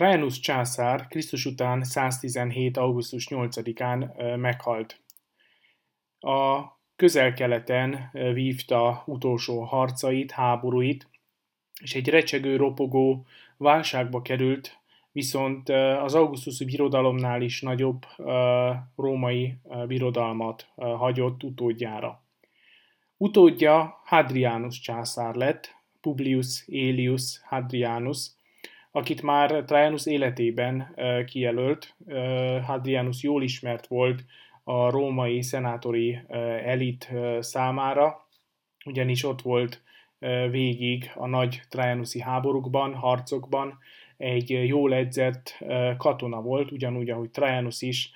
Trajanus császár Krisztus után 117. augusztus 8-án meghalt. A közel-keleten vívta utolsó harcait, háborúit, és egy recsegő, ropogó válságba került, viszont az augusztusi birodalomnál is nagyobb római birodalmat hagyott utódjára. Utódja Hadrianus császár lett, Publius Aelius Hadrianus, akit már Trajanus életében kijelölt. Hadrianus jól ismert volt a római szenátori elit számára, ugyanis ott volt végig a nagy Trajanuszi háborúkban, harcokban, egy jól edzett katona volt, ugyanúgy, ahogy Trajanus is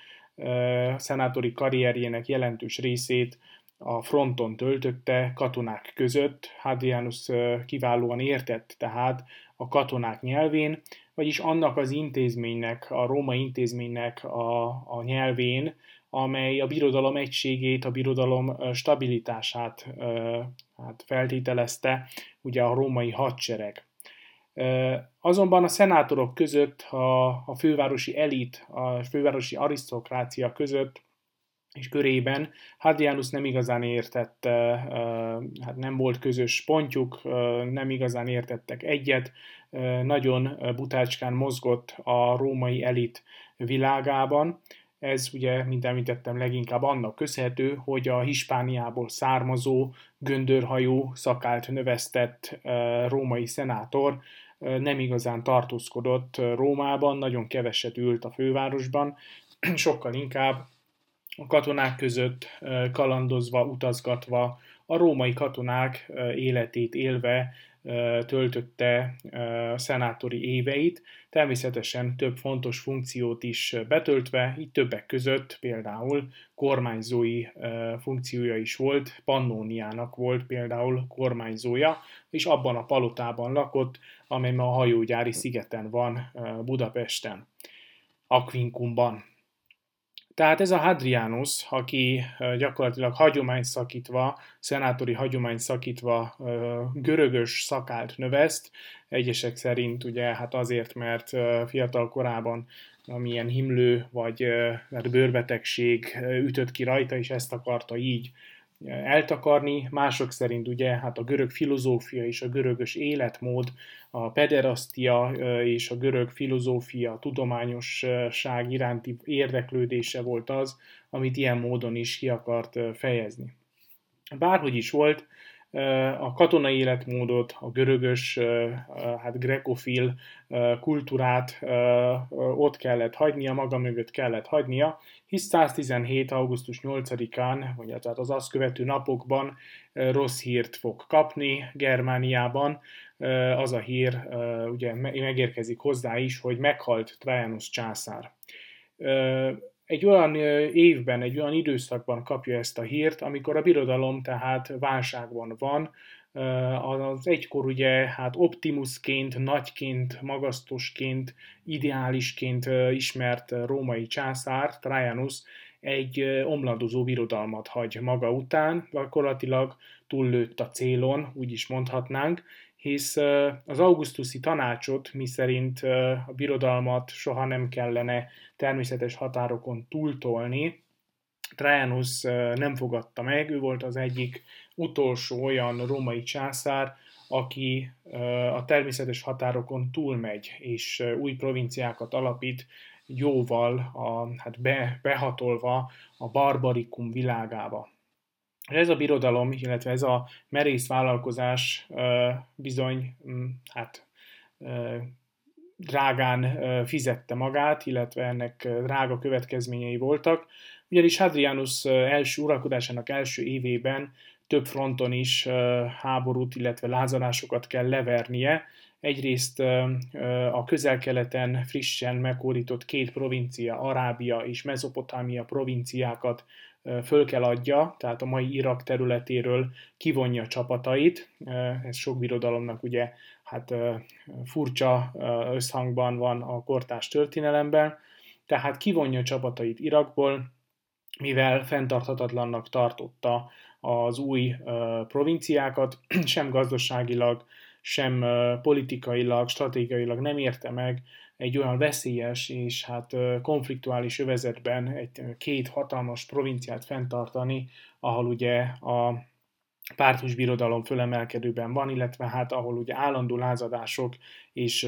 szenátori karrierjének jelentős részét a fronton töltötte katonák között. Hadrianus kiválóan értett tehát a katonák nyelvén, vagyis annak az intézménynek, a római intézménynek a, a nyelvén, amely a birodalom egységét, a birodalom stabilitását hát feltételezte, ugye a római hadsereg. Azonban a szenátorok között, a, a fővárosi elit, a fővárosi arisztokrácia között és körében Hadrianus nem igazán értette, hát nem volt közös pontjuk, nem igazán értettek egyet, nagyon butácskán mozgott a római elit világában. Ez ugye, mint említettem, leginkább annak köszönhető, hogy a Hispániából származó, göndörhajú, szakált növesztett római szenátor nem igazán tartózkodott Rómában, nagyon keveset ült a fővárosban, sokkal inkább a katonák között kalandozva, utazgatva, a római katonák életét élve töltötte szenátori éveit, természetesen több fontos funkciót is betöltve, így többek között például kormányzói funkciója is volt, Pannóniának volt például kormányzója, és abban a palotában lakott, amely ma a hajógyári szigeten van Budapesten, Aquincumban. Tehát ez a Hadrianus, aki gyakorlatilag hagyomány szakítva, szenátori hagyomány szakítva görögös szakált növeszt, egyesek szerint ugye hát azért, mert fiatal korában amilyen himlő vagy mert bőrbetegség ütött ki rajta, és ezt akarta így eltakarni. Mások szerint ugye hát a görög filozófia és a görögös életmód, a pederastia és a görög filozófia tudományosság iránti érdeklődése volt az, amit ilyen módon is ki akart fejezni. Bárhogy is volt, a katonai életmódot, a görögös, hát grekofil kultúrát ott kellett hagynia, maga mögött kellett hagynia, hisz 117. augusztus 8-án, vagy hát az azt követő napokban rossz hírt fog kapni Germániában. Az a hír ugye megérkezik hozzá is, hogy meghalt Trajanus császár egy olyan évben, egy olyan időszakban kapja ezt a hírt, amikor a birodalom tehát válságban van, az egykor ugye hát optimusként, nagyként, magasztosként, ideálisként ismert római császár, Trajanus, egy omladozó birodalmat hagy maga után, gyakorlatilag túllőtt a célon, úgy is mondhatnánk, hisz az augusztusi tanácsot, miszerint a birodalmat soha nem kellene természetes határokon túltolni, Trajanus nem fogadta meg, ő volt az egyik utolsó olyan római császár, aki a természetes határokon túlmegy, és új provinciákat alapít, jóval a, hát be, behatolva a barbarikum világába. Ez a birodalom, illetve ez a merész vállalkozás bizony mm, hát drágán fizette magát, illetve ennek drága következményei voltak, ugyanis Hadrianus első uralkodásának első évében több fronton is háborút, illetve lázalásokat kell levernie. Egyrészt a közel-keleten frissen meghódított két provincia, Arábia és Mezopotámia provinciákat föl kell adja, tehát a mai Irak területéről kivonja csapatait. Ez sok birodalomnak ugye hát furcsa összhangban van a kortás történelemben. Tehát kivonja csapatait Irakból, mivel fenntarthatatlannak tartotta az új provinciákat, sem gazdaságilag, sem politikailag, stratégiailag nem érte meg egy olyan veszélyes és hát konfliktuális övezetben egy két hatalmas provinciát fenntartani, ahol ugye a pártus birodalom fölemelkedőben van, illetve hát ahol ugye állandó lázadások és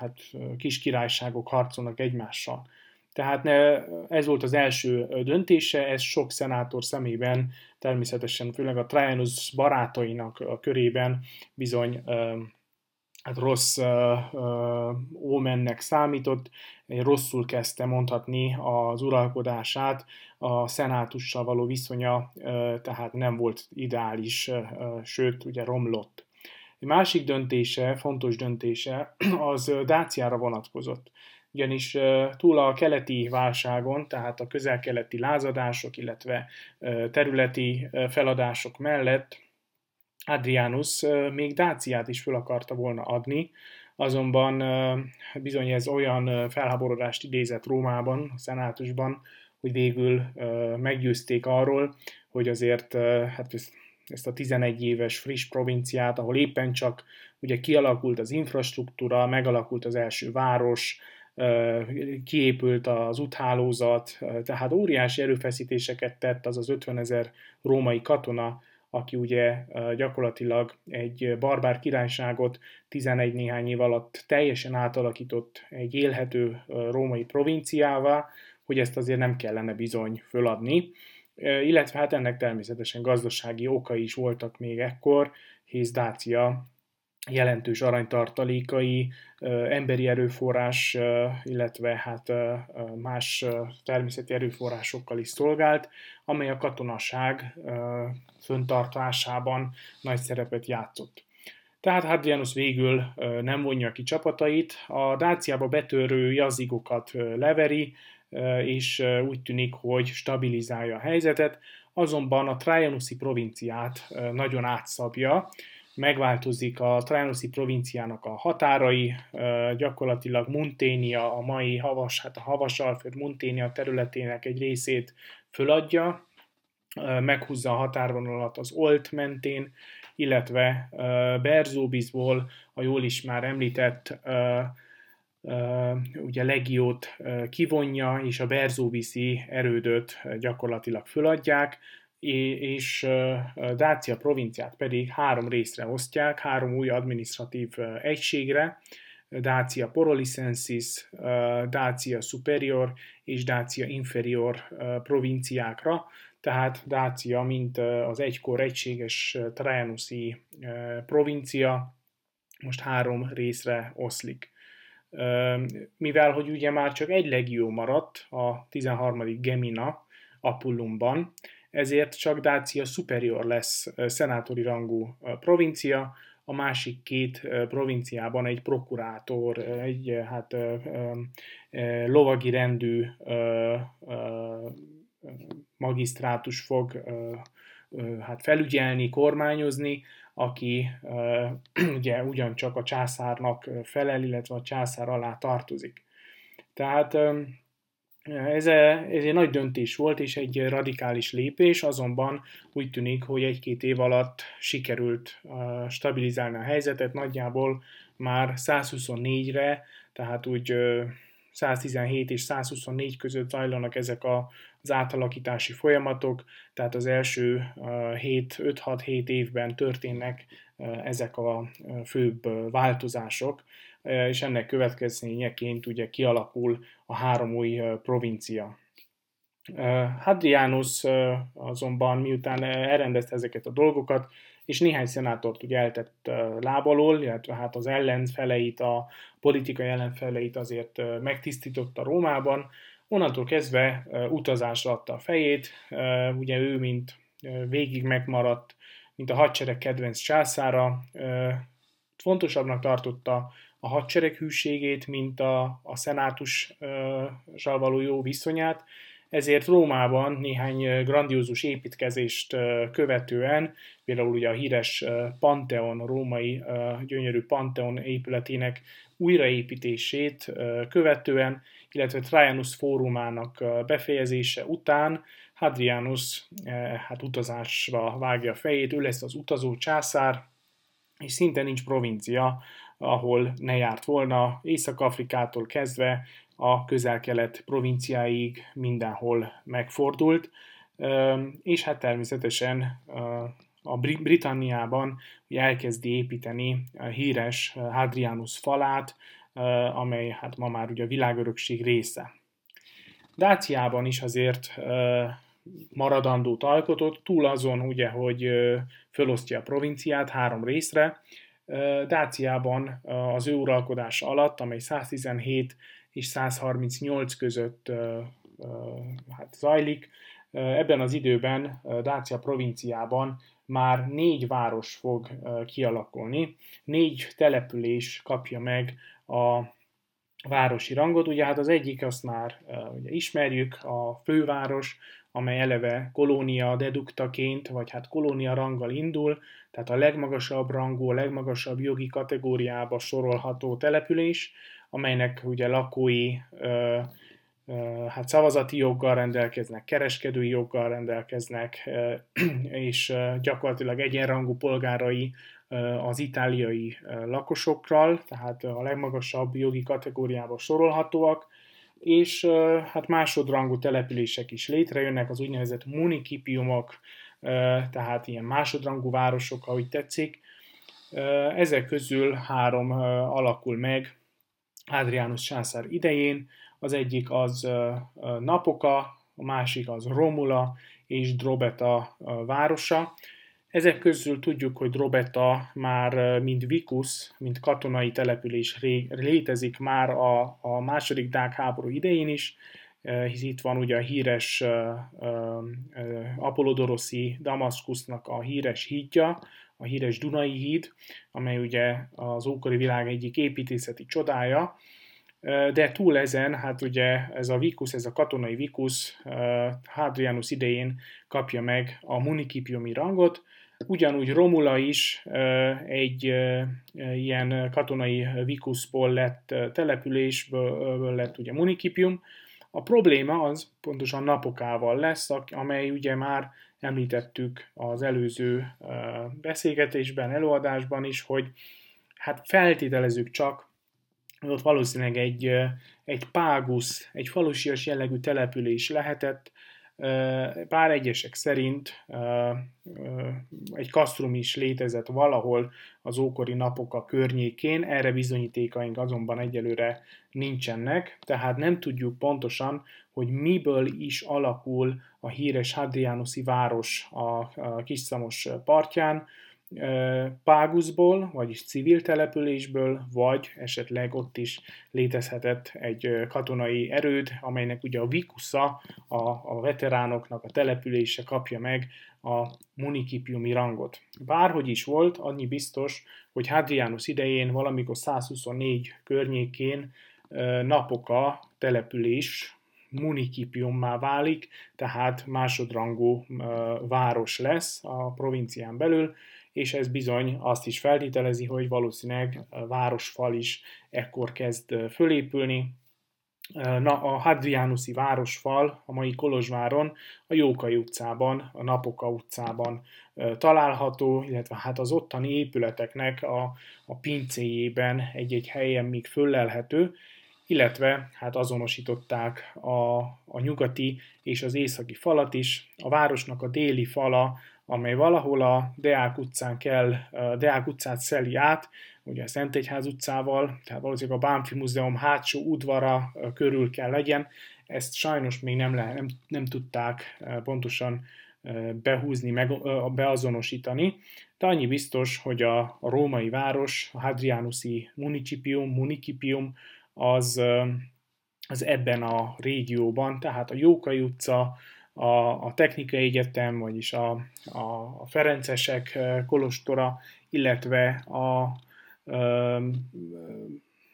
hát kis királyságok harcolnak egymással. Tehát ez volt az első döntése, ez sok szenátor szemében, természetesen főleg a Trajanus barátainak a körében bizony hát rossz ómennek számított, rosszul kezdte mondhatni az uralkodását, a szenátussal való viszonya tehát nem volt ideális, sőt, ugye romlott. Egy másik döntése, fontos döntése, az Dáciára vonatkozott ugyanis túl a keleti válságon, tehát a közel-keleti lázadások, illetve területi feladások mellett Adrianus még Dáciát is föl akarta volna adni, azonban bizony ez olyan felháborodást idézett Rómában, a szenátusban, hogy végül meggyőzték arról, hogy azért hát ezt a 11 éves friss provinciát, ahol éppen csak ugye kialakult az infrastruktúra, megalakult az első város, kiépült az úthálózat, tehát óriási erőfeszítéseket tett az az 50 ezer római katona, aki ugye gyakorlatilag egy barbár királyságot 11 néhány év alatt teljesen átalakított egy élhető római provinciává, hogy ezt azért nem kellene bizony föladni. Illetve hát ennek természetesen gazdasági okai is voltak még ekkor, hisz Dácia jelentős aranytartalékai, emberi erőforrás, illetve hát más természeti erőforrásokkal is szolgált, amely a katonaság föntartásában nagy szerepet játszott. Tehát Hadrianus végül nem vonja ki csapatait, a Dáciába betörő jazigokat leveri, és úgy tűnik, hogy stabilizálja a helyzetet, azonban a Trajanuszi provinciát nagyon átszabja, megváltozik a Trajanuszi provinciának a határai, gyakorlatilag Munténia, a mai havas, hát a havas alföld Munténia területének egy részét föladja, meghúzza a határvonalat az Olt mentén, illetve Berzóbizból a jól is már említett ugye legiót kivonja, és a Berzóviszi erődöt gyakorlatilag föladják, és Dácia provinciát pedig három részre osztják, három új administratív egységre, Dácia Porolicensis, Dácia Superior és Dácia Inferior provinciákra, tehát Dácia, mint az egykor egységes Trajanuszi provincia, most három részre oszlik. Mivel, hogy ugye már csak egy legió maradt, a 13. Gemina Apullumban, ezért csak Dácia Superior lesz szenátori rangú provincia, a másik két provinciában egy prokurátor, egy hát lovagi rendű magisztrátus fog hát felügyelni, kormányozni, aki ugye ugyancsak a császárnak felel, illetve a császár alá tartozik. Tehát ez, ez egy nagy döntés volt, és egy radikális lépés, azonban úgy tűnik, hogy egy-két év alatt sikerült stabilizálni a helyzetet, nagyjából már 124-re, tehát úgy 117 és 124 között zajlanak ezek az átalakítási folyamatok, tehát az első 5-6-7 évben történnek ezek a főbb változások, és ennek következményeként ugye kialakul a három új provincia. Hadrianus azonban miután elrendezte ezeket a dolgokat, és néhány szenátort ugye eltett lábalól, illetve hát az ellenfeleit, a politikai ellenfeleit azért megtisztította Rómában, onnantól kezdve utazásra adta a fejét, ugye ő, mint végig megmaradt, mint a hadsereg kedvenc császára, fontosabbnak tartotta a hadsereg hűségét, mint a, a szenátussal való jó viszonyát, ezért Rómában néhány grandiózus építkezést követően, például ugye a híres Pantheon, római gyönyörű Pantheon épületének újraépítését követően, illetve Trajanus fórumának befejezése után Hadrianus hát utazásra vágja a fejét, ő lesz az utazó császár, és szinte nincs provincia, ahol ne járt volna, Észak-Afrikától kezdve a közel-kelet provinciáig mindenhol megfordult, és hát természetesen a Britanniában elkezdi építeni a híres Hadrianus falát, amely hát ma már ugye a világörökség része. Dáciában is azért maradandót alkotott, túl azon ugye, hogy fölosztja a provinciát három részre. Dáciában az ő uralkodása alatt, amely 117 és 138 között hát zajlik, ebben az időben Dácia provinciában már négy város fog kialakulni, négy település kapja meg a városi rangot. Ugye hát az egyik, azt már ugye ismerjük, a főváros, amely eleve kolónia deduktaként, vagy hát kolónia ranggal indul, tehát a legmagasabb rangú, a legmagasabb jogi kategóriába sorolható település, amelynek ugye lakói hát szavazati joggal rendelkeznek, kereskedői joggal rendelkeznek, és gyakorlatilag egyenrangú polgárai az itáliai lakosokkal, tehát a legmagasabb jogi kategóriába sorolhatóak, és hát másodrangú települések is létrejönnek, az úgynevezett municipiumok, tehát ilyen másodrangú városok, ahogy tetszik. Ezek közül három alakul meg Adrianus császár idején, az egyik az Napoka, a másik az Romula és Drobeta városa. Ezek közül tudjuk, hogy Drobeta már mint Vikus, mint katonai település létezik már a, a második Dák háború idején is, hisz itt van ugye a híres Apollodoroszi Damaszkusznak a híres hídja, a híres Dunai híd, amely ugye az ókori világ egyik építészeti csodája, de túl ezen, hát ugye ez a Vicus, ez a katonai Vicus Hadrianus idején kapja meg a municipiumi rangot, ugyanúgy Romula is egy ilyen katonai Vicusból lett településből lett ugye municipium. A probléma az pontosan napokával lesz, amely ugye már említettük az előző beszélgetésben, előadásban is, hogy hát feltételezzük csak, ott valószínűleg egy, egy págusz, egy falusias jellegű település lehetett, pár egyesek szerint egy kasztrum is létezett valahol az ókori napok a környékén, erre bizonyítékaink azonban egyelőre nincsenek, tehát nem tudjuk pontosan, hogy miből is alakul a híres Hadrianuszi város a Kisszamos partján, Páguszból, vagyis civil településből, vagy esetleg ott is létezhetett egy katonai erőd, amelynek ugye a Vikusza, a, a veteránoknak a települése kapja meg a municipiumi rangot. Bárhogy is volt, annyi biztos, hogy Hadrianus idején valamikor 124 környékén napoka település municipiummá válik, tehát másodrangú város lesz a provincián belül, és ez bizony azt is feltételezi, hogy valószínűleg városfal is ekkor kezd fölépülni. Na, a Hadrianuszi városfal a mai Kolozsváron, a Jókai utcában, a Napoka utcában található, illetve hát az ottani épületeknek a, a pincéjében egy-egy helyen még föllelhető, illetve hát azonosították a, a nyugati és az északi falat is. A városnak a déli fala amely valahol a Deák utcán kell, a Deák utcát szeli át, ugye a Szentegyház utcával, tehát valószínűleg a Bánfi Múzeum hátsó udvara körül kell legyen. Ezt sajnos még nem, le, nem, nem tudták pontosan behúzni, meg, beazonosítani, de annyi biztos, hogy a, a római város, a Hadrianuszi municipium, municipium, az, az ebben a régióban, tehát a Jókai utca, a, a Technikai Egyetem, vagyis a, a, a Ferencesek kolostora, illetve a, a,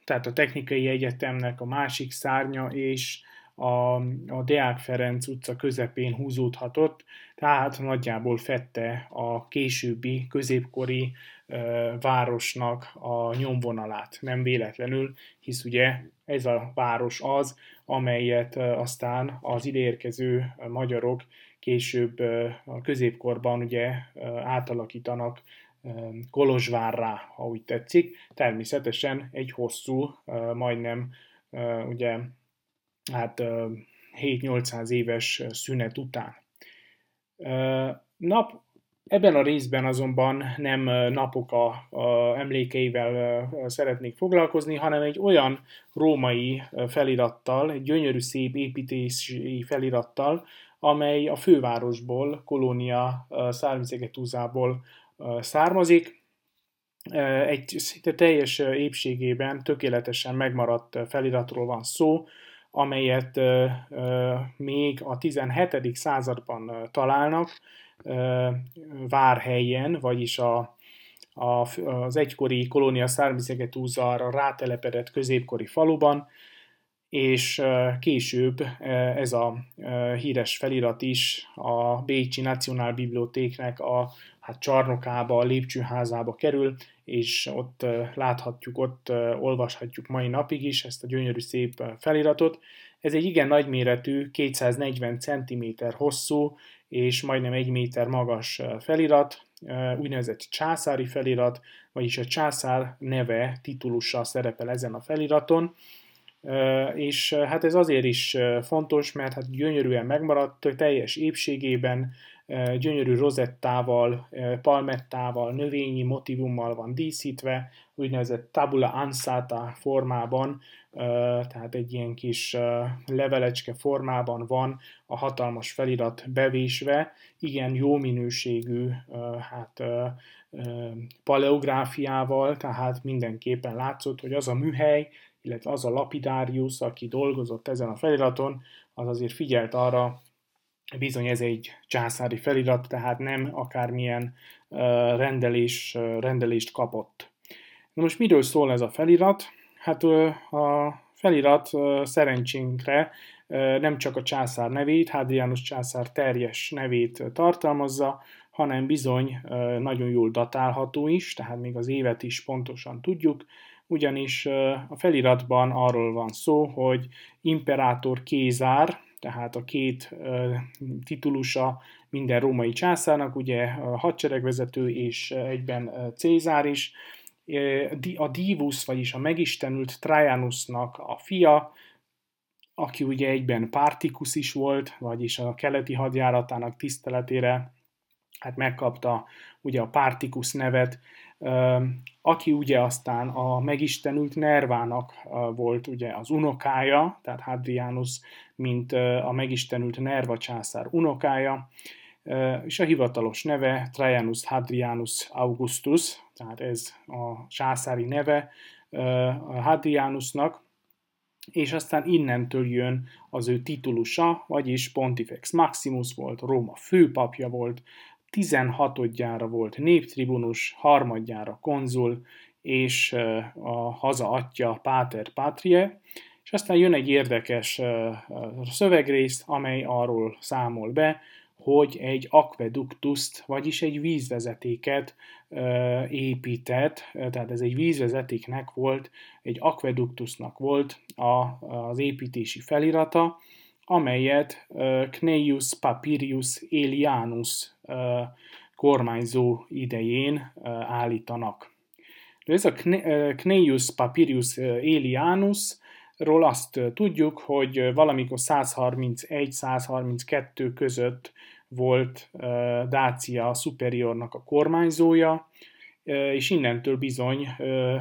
tehát a Technikai Egyetemnek a másik szárnya és a, a Deák Ferenc utca közepén húzódhatott, tehát nagyjából fette a későbbi középkori e, városnak a nyomvonalát. Nem véletlenül, hisz ugye ez a város az, amelyet e, aztán az ideérkező magyarok később e, a középkorban ugye átalakítanak Kolozsvárrá, ha úgy tetszik. Természetesen egy hosszú, majdnem ugye hát 7-800 éves szünet után. Nap, ebben a részben azonban nem napok a, a emlékeivel szeretnék foglalkozni, hanem egy olyan római felirattal, egy gyönyörű szép építési felirattal, amely a fővárosból, Kolónia Szárvizegetúzából származik. Egy szinte teljes épségében tökéletesen megmaradt feliratról van szó, amelyet még a 17. században találnak várhelyen, vagyis a, a, az egykori kolónia Szármizegetúzára rátelepedett középkori faluban, és később ez a híres felirat is a Bécsi Nacionálbibliotéknek a hát csarnokába, a lépcsőházába kerül, és ott láthatjuk, ott olvashatjuk mai napig is ezt a gyönyörű szép feliratot. Ez egy igen nagyméretű, 240 cm hosszú és majdnem 1 méter magas felirat, úgynevezett császári felirat, vagyis a császár neve, titulusa szerepel ezen a feliraton, és hát ez azért is fontos, mert hát gyönyörűen megmaradt, teljes épségében, gyönyörű rozettával, palmettával, növényi motivummal van díszítve, úgynevezett tabula ansata formában, tehát egy ilyen kis levelecske formában van a hatalmas felirat bevésve, igen jó minőségű hát, paleográfiával, tehát mindenképpen látszott, hogy az a műhely, illetve az a lapidárius, aki dolgozott ezen a feliraton, az azért figyelt arra, bizony ez egy császári felirat, tehát nem akármilyen rendelés, rendelést kapott. Na most miről szól ez a felirat? Hát a felirat szerencsénkre nem csak a császár nevét, Hadrianus császár terjes nevét tartalmazza, hanem bizony nagyon jól datálható is, tehát még az évet is pontosan tudjuk, ugyanis a feliratban arról van szó, hogy imperátor Kézár, tehát a két titulusa minden római császárnak, ugye a hadseregvezető és egyben Cézár is, a Divus, vagyis a megistenült Trajanusnak a fia, aki ugye egyben Partikus is volt, vagyis a keleti hadjáratának tiszteletére hát megkapta ugye a Partikus nevet, aki ugye aztán a megistenült Nervának volt ugye az unokája, tehát Hadrianus, mint a megistenült Nerva császár unokája, és a hivatalos neve Trajanus Hadrianus Augustus, tehát ez a császári neve Hadrianusnak, és aztán innentől jön az ő titulusa, vagyis Pontifex Maximus volt, Róma főpapja volt, 16-odjára volt néptribunus, harmadjára konzul, és a haza atya Páter Patrie, és aztán jön egy érdekes szövegrész, amely arról számol be, hogy egy akveduktuszt, vagyis egy vízvezetéket épített, tehát ez egy vízvezetéknek volt, egy akveduktusnak volt az építési felirata, amelyet Cneius Papirius Elianus kormányzó idején állítanak. Ez a Cneius Papirius Elianus ról azt tudjuk, hogy valamikor 131-132 között volt Dácia superiornak a kormányzója, és innentől bizony,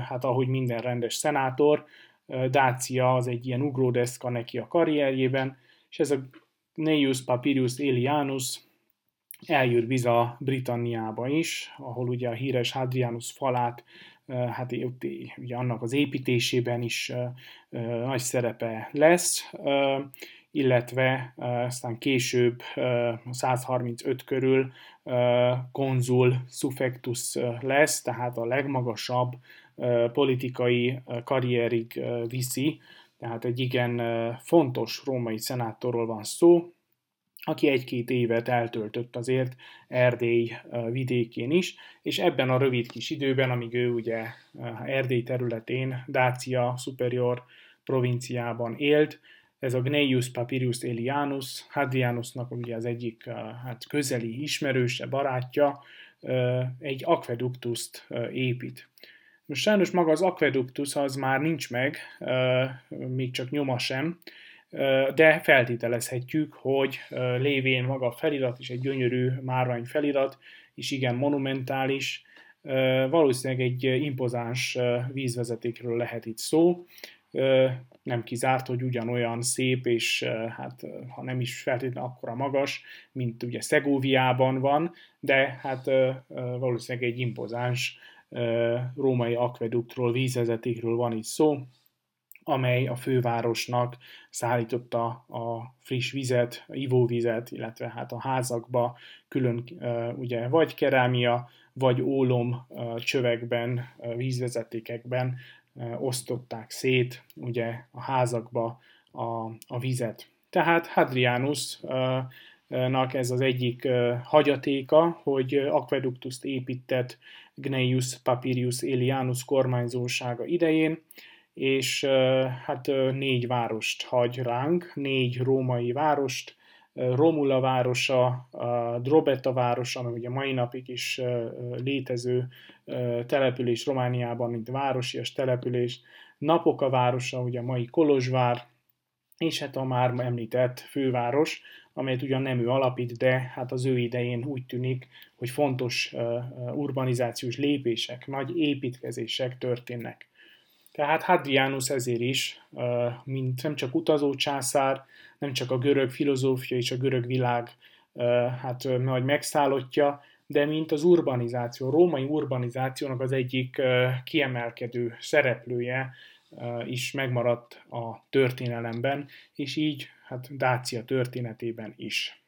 hát ahogy minden rendes szenátor, Dácia az egy ilyen ugródeszka neki a karrierjében, és ez a Neius Papirius Elianus eljött biza Britanniába is, ahol ugye a híres Hadrianus falát, hát ott ugye annak az építésében is nagy szerepe lesz, illetve aztán később 135 körül konzul suffectus lesz, tehát a legmagasabb politikai karrierig viszi, tehát egy igen fontos római szenátorról van szó, aki egy-két évet eltöltött azért Erdély vidékén is, és ebben a rövid kis időben, amíg ő ugye Erdély területén, Dácia superior provinciában élt, ez a Gneius Papirius Elianus, Hadrianusnak ugye az egyik hát közeli ismerőse, barátja, egy akveduktust épít. Most sajnos maga az akveduktus az már nincs meg, még csak nyoma sem, de feltételezhetjük, hogy lévén maga a felirat is egy gyönyörű márvány felirat, és igen monumentális, valószínűleg egy impozáns vízvezetékről lehet itt szó, nem kizárt, hogy ugyanolyan szép, és hát ha nem is feltétlenül akkora magas, mint ugye Szegóviában van, de hát valószínűleg egy impozáns római akveduktról, vízvezetékről van itt szó, amely a fővárosnak szállította a friss vizet, a ivóvizet, illetve hát a házakba külön ugye vagy kerámia, vagy ólom csövekben, vízvezetékekben osztották szét ugye a házakba a, a vizet. Tehát Hadrianusnak ez az egyik hagyatéka, hogy akveduktust épített Gnaeus Papirius Elianus kormányzósága idején, és hát négy várost hagy ránk, négy római várost, Romula városa, Drobeta városa, ami ugye mai napig is létező település Romániában, mint városias település, Napoka városa, ugye a mai Kolozsvár, és hát a már említett főváros, amelyet ugyan nem ő alapít, de hát az ő idején úgy tűnik, hogy fontos urbanizációs lépések, nagy építkezések történnek. Tehát Hadrianus ezért is, mint nem csak utazó császár, nem csak a görög filozófia és a görög világ hát majd megszállottja, de mint az urbanizáció, a római urbanizációnak az egyik kiemelkedő szereplője is megmaradt a történelemben, és így hát Dácia történetében is.